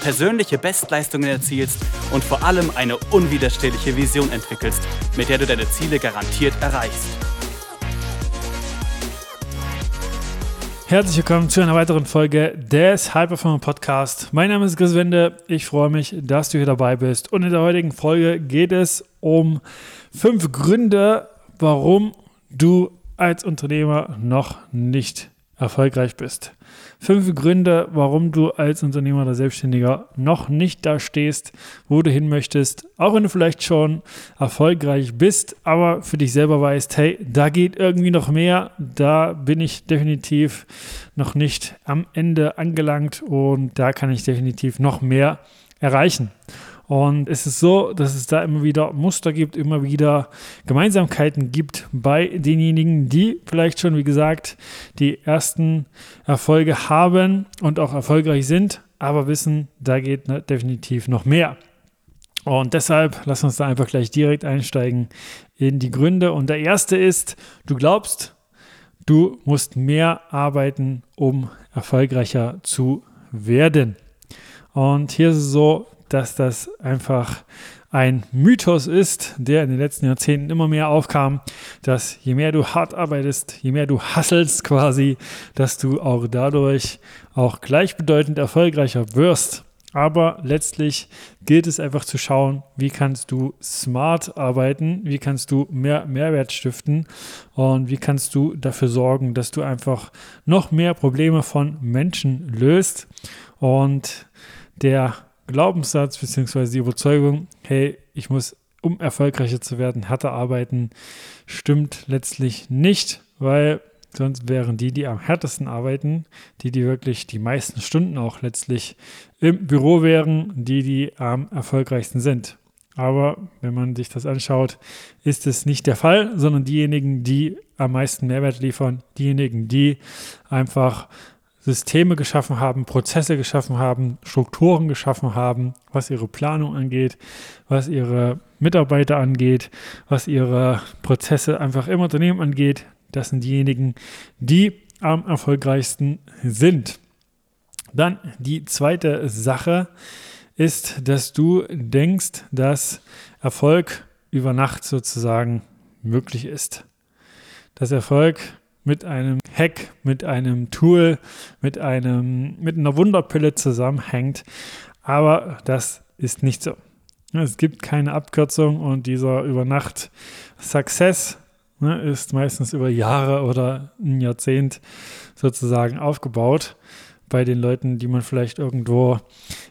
persönliche Bestleistungen erzielst und vor allem eine unwiderstehliche Vision entwickelst, mit der du deine Ziele garantiert erreichst. Herzlich willkommen zu einer weiteren Folge des High Performer Podcast. Mein Name ist Chris Wende. Ich freue mich, dass du hier dabei bist. Und in der heutigen Folge geht es um fünf Gründe, warum du als Unternehmer noch nicht erfolgreich bist. Fünf Gründe, warum du als Unternehmer oder Selbstständiger noch nicht da stehst, wo du hin möchtest, auch wenn du vielleicht schon erfolgreich bist, aber für dich selber weißt, hey, da geht irgendwie noch mehr, da bin ich definitiv noch nicht am Ende angelangt und da kann ich definitiv noch mehr erreichen. Und es ist so, dass es da immer wieder Muster gibt, immer wieder Gemeinsamkeiten gibt bei denjenigen, die vielleicht schon, wie gesagt, die ersten Erfolge haben und auch erfolgreich sind, aber wissen, da geht ne, definitiv noch mehr. Und deshalb lass uns da einfach gleich direkt einsteigen in die Gründe. Und der erste ist, du glaubst, du musst mehr arbeiten, um erfolgreicher zu werden. Und hier ist es so, dass das einfach ein Mythos ist, der in den letzten Jahrzehnten immer mehr aufkam, dass je mehr du hart arbeitest, je mehr du hasselst quasi, dass du auch dadurch auch gleichbedeutend erfolgreicher wirst. Aber letztlich gilt es einfach zu schauen, wie kannst du smart arbeiten, wie kannst du mehr Mehrwert stiften und wie kannst du dafür sorgen, dass du einfach noch mehr Probleme von Menschen löst. Und der Glaubenssatz bzw. die Überzeugung, hey, ich muss, um erfolgreicher zu werden, härter arbeiten, stimmt letztlich nicht, weil sonst wären die, die am härtesten arbeiten, die, die wirklich die meisten Stunden auch letztlich im Büro wären, die, die am erfolgreichsten sind. Aber wenn man sich das anschaut, ist es nicht der Fall, sondern diejenigen, die am meisten Mehrwert liefern, diejenigen, die einfach Systeme geschaffen haben, Prozesse geschaffen haben, Strukturen geschaffen haben, was ihre Planung angeht, was ihre Mitarbeiter angeht, was ihre Prozesse einfach im Unternehmen angeht. Das sind diejenigen, die am erfolgreichsten sind. Dann die zweite Sache ist, dass du denkst, dass Erfolg über Nacht sozusagen möglich ist. Dass Erfolg mit einem Hack, mit einem Tool, mit einem, mit einer Wunderpille zusammenhängt. Aber das ist nicht so. Es gibt keine Abkürzung und dieser Übernacht Success ne, ist meistens über Jahre oder ein Jahrzehnt sozusagen aufgebaut bei den Leuten, die man vielleicht irgendwo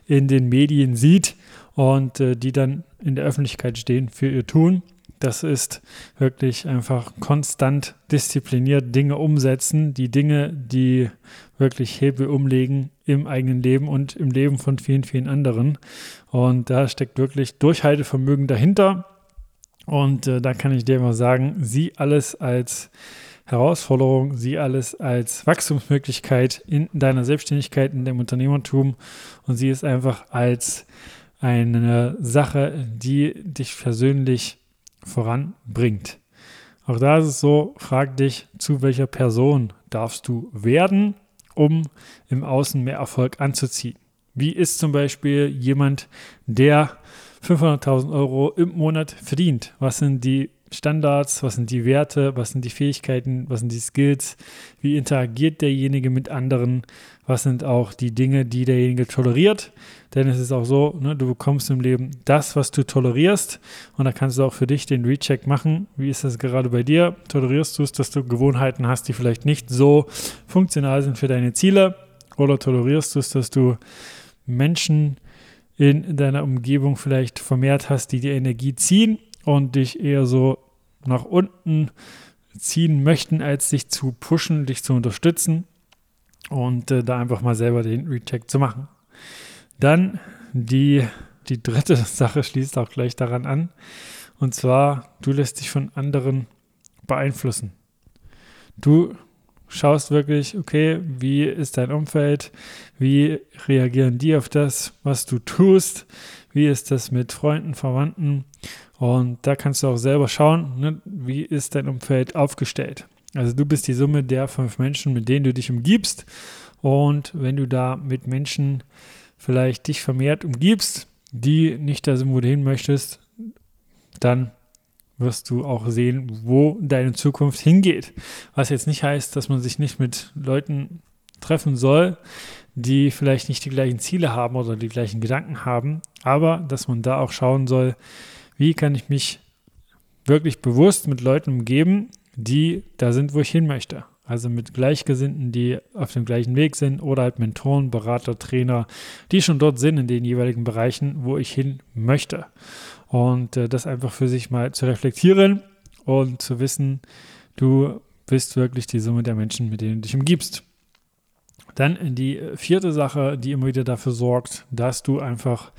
in den Medien sieht und äh, die dann in der Öffentlichkeit stehen für ihr Tun. Das ist wirklich einfach konstant diszipliniert Dinge umsetzen, die Dinge, die wirklich Hebel umlegen im eigenen Leben und im Leben von vielen, vielen anderen. Und da steckt wirklich Durchhaltevermögen dahinter. Und äh, da kann ich dir mal sagen, sieh alles als Herausforderung, sieh alles als Wachstumsmöglichkeit in deiner Selbstständigkeit, in deinem Unternehmertum und sieh es einfach als eine Sache, die dich persönlich voranbringt. Auch da ist es so, frag dich, zu welcher Person darfst du werden, um im Außen mehr Erfolg anzuziehen. Wie ist zum Beispiel jemand, der 500.000 Euro im Monat verdient? Was sind die Standards, was sind die Werte, was sind die Fähigkeiten, was sind die Skills, wie interagiert derjenige mit anderen, was sind auch die Dinge, die derjenige toleriert. Denn es ist auch so, ne, du bekommst im Leben das, was du tolerierst und da kannst du auch für dich den Recheck machen. Wie ist das gerade bei dir? Tolerierst du es, dass du Gewohnheiten hast, die vielleicht nicht so funktional sind für deine Ziele? Oder tolerierst du es, dass du Menschen in deiner Umgebung vielleicht vermehrt hast, die die Energie ziehen und dich eher so nach unten ziehen möchten, als dich zu pushen, dich zu unterstützen und äh, da einfach mal selber den Recheck zu machen. Dann die, die dritte Sache schließt auch gleich daran an. Und zwar, du lässt dich von anderen beeinflussen. Du schaust wirklich, okay, wie ist dein Umfeld? Wie reagieren die auf das, was du tust? Wie ist das mit Freunden, Verwandten? Und da kannst du auch selber schauen, ne, wie ist dein Umfeld aufgestellt. Also du bist die Summe der fünf Menschen, mit denen du dich umgibst. Und wenn du da mit Menschen vielleicht dich vermehrt umgibst, die nicht da sind, wo du hin möchtest, dann wirst du auch sehen, wo deine Zukunft hingeht. Was jetzt nicht heißt, dass man sich nicht mit Leuten treffen soll, die vielleicht nicht die gleichen Ziele haben oder die gleichen Gedanken haben, aber dass man da auch schauen soll, wie kann ich mich wirklich bewusst mit Leuten umgeben, die da sind, wo ich hin möchte. Also mit Gleichgesinnten, die auf dem gleichen Weg sind oder halt Mentoren, Berater, Trainer, die schon dort sind in den jeweiligen Bereichen, wo ich hin möchte. Und äh, das einfach für sich mal zu reflektieren und zu wissen, du bist wirklich die Summe der Menschen, mit denen du dich umgibst. Dann die vierte Sache, die immer wieder dafür sorgt, dass du einfach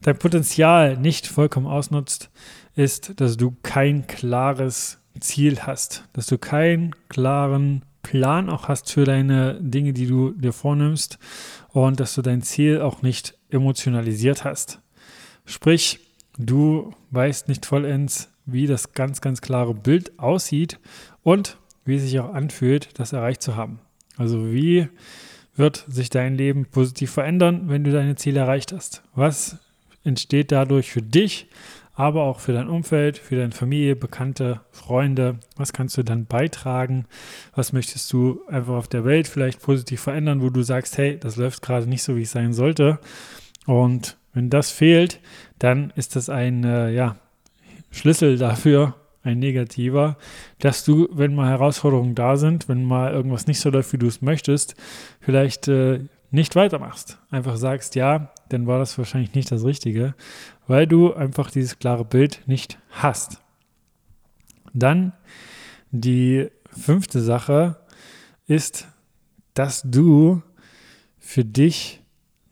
dein Potenzial nicht vollkommen ausnutzt, ist, dass du kein klares Ziel hast, dass du keinen klaren Plan auch hast für deine Dinge, die du dir vornimmst und dass du dein Ziel auch nicht emotionalisiert hast. Sprich, du weißt nicht vollends, wie das ganz, ganz klare Bild aussieht und wie es sich auch anfühlt, das erreicht zu haben. Also wie wird sich dein Leben positiv verändern, wenn du deine Ziele erreicht hast? Was entsteht dadurch für dich, aber auch für dein Umfeld, für deine Familie, Bekannte, Freunde? Was kannst du dann beitragen? Was möchtest du einfach auf der Welt vielleicht positiv verändern, wo du sagst, hey, das läuft gerade nicht so, wie es sein sollte? Und wenn das fehlt, dann ist das ein äh, ja, Schlüssel dafür, ein negativer, dass du, wenn mal Herausforderungen da sind, wenn mal irgendwas nicht so läuft, wie du es möchtest, vielleicht äh, nicht weitermachst. Einfach sagst, ja, dann war das wahrscheinlich nicht das Richtige, weil du einfach dieses klare Bild nicht hast. Dann die fünfte Sache ist, dass du für dich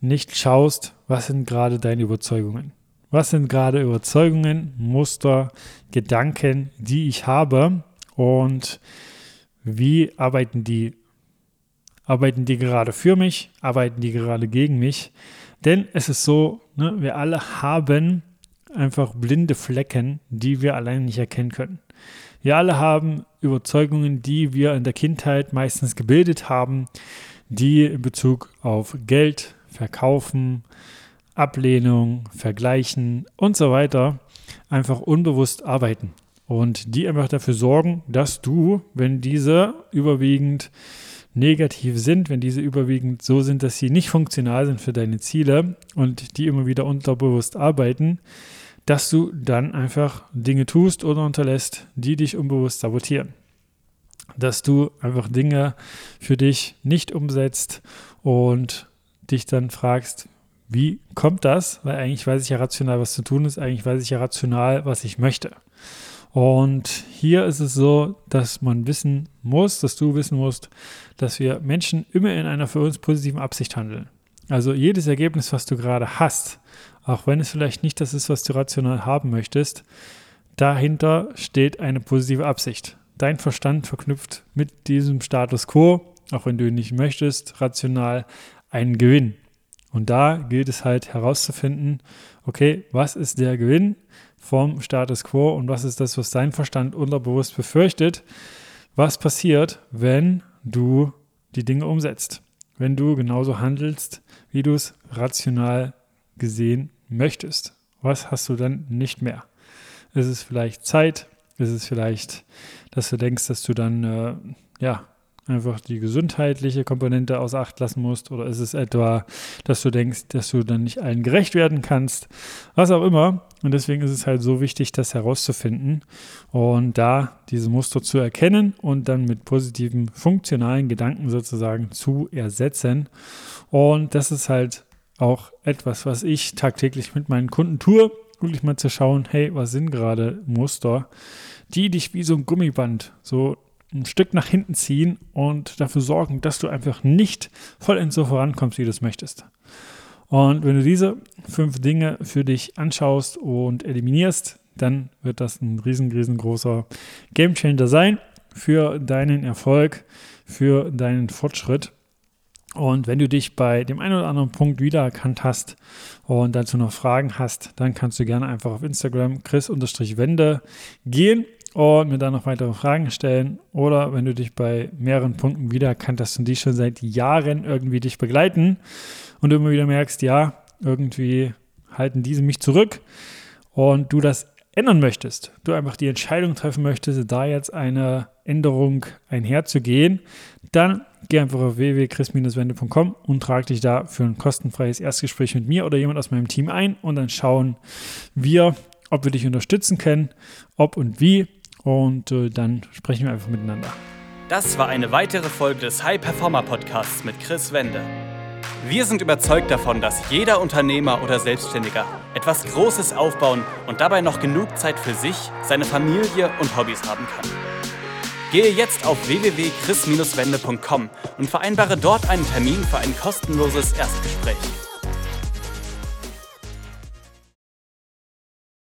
nicht schaust, was sind gerade deine Überzeugungen. Was sind gerade Überzeugungen, Muster, Gedanken, die ich habe und wie arbeiten die? Arbeiten die gerade für mich? Arbeiten die gerade gegen mich? Denn es ist so, ne, wir alle haben einfach blinde Flecken, die wir allein nicht erkennen können. Wir alle haben Überzeugungen, die wir in der Kindheit meistens gebildet haben, die in Bezug auf Geld, Verkaufen, Ablehnung, Vergleichen und so weiter einfach unbewusst arbeiten. Und die einfach dafür sorgen, dass du, wenn diese überwiegend negativ sind, wenn diese überwiegend so sind, dass sie nicht funktional sind für deine Ziele und die immer wieder unterbewusst arbeiten, dass du dann einfach Dinge tust oder unterlässt, die dich unbewusst sabotieren. Dass du einfach Dinge für dich nicht umsetzt und dich dann fragst, wie kommt das? Weil eigentlich weiß ich ja rational, was zu tun ist. Eigentlich weiß ich ja rational, was ich möchte. Und hier ist es so, dass man wissen muss, dass du wissen musst, dass wir Menschen immer in einer für uns positiven Absicht handeln. Also jedes Ergebnis, was du gerade hast, auch wenn es vielleicht nicht das ist, was du rational haben möchtest, dahinter steht eine positive Absicht. Dein Verstand verknüpft mit diesem Status quo, auch wenn du ihn nicht möchtest, rational einen Gewinn. Und da gilt es halt herauszufinden, okay, was ist der Gewinn vom Status quo und was ist das, was dein Verstand unterbewusst befürchtet? Was passiert, wenn du die Dinge umsetzt? Wenn du genauso handelst, wie du es rational gesehen möchtest? Was hast du dann nicht mehr? Ist es vielleicht Zeit? Ist es vielleicht, dass du denkst, dass du dann äh, ja einfach die gesundheitliche Komponente außer Acht lassen musst? Oder ist es etwa, dass du denkst, dass du dann nicht allen gerecht werden kannst? Was auch immer. Und deswegen ist es halt so wichtig, das herauszufinden und da diese Muster zu erkennen und dann mit positiven, funktionalen Gedanken sozusagen zu ersetzen. Und das ist halt auch etwas, was ich tagtäglich mit meinen Kunden tue, wirklich mal zu schauen, hey, was sind gerade Muster, die dich wie so ein Gummiband so ein Stück nach hinten ziehen und dafür sorgen, dass du einfach nicht vollends so vorankommst, wie du es möchtest. Und wenn du diese fünf Dinge für dich anschaust und eliminierst, dann wird das ein riesen, riesengroßer Gamechanger sein für deinen Erfolg, für deinen Fortschritt. Und wenn du dich bei dem einen oder anderen Punkt wiedererkannt hast und dazu noch Fragen hast, dann kannst du gerne einfach auf Instagram chris-wende gehen und mir da noch weitere Fragen stellen. Oder wenn du dich bei mehreren Punkten wiedererkannt hast und die schon seit Jahren irgendwie dich begleiten und du immer wieder merkst, ja, irgendwie halten diese mich zurück und du das ändern möchtest, du einfach die Entscheidung treffen möchtest, da jetzt eine Änderung einherzugehen, dann geh einfach auf www.chris-wende.com und trag dich da für ein kostenfreies Erstgespräch mit mir oder jemand aus meinem Team ein und dann schauen wir, ob wir dich unterstützen können, ob und wie und äh, dann sprechen wir einfach miteinander. Das war eine weitere Folge des High Performer Podcasts mit Chris Wende. Wir sind überzeugt davon, dass jeder Unternehmer oder Selbstständiger etwas Großes aufbauen und dabei noch genug Zeit für sich, seine Familie und Hobbys haben kann. Gehe jetzt auf www.chris-wende.com und vereinbare dort einen Termin für ein kostenloses Erstgespräch.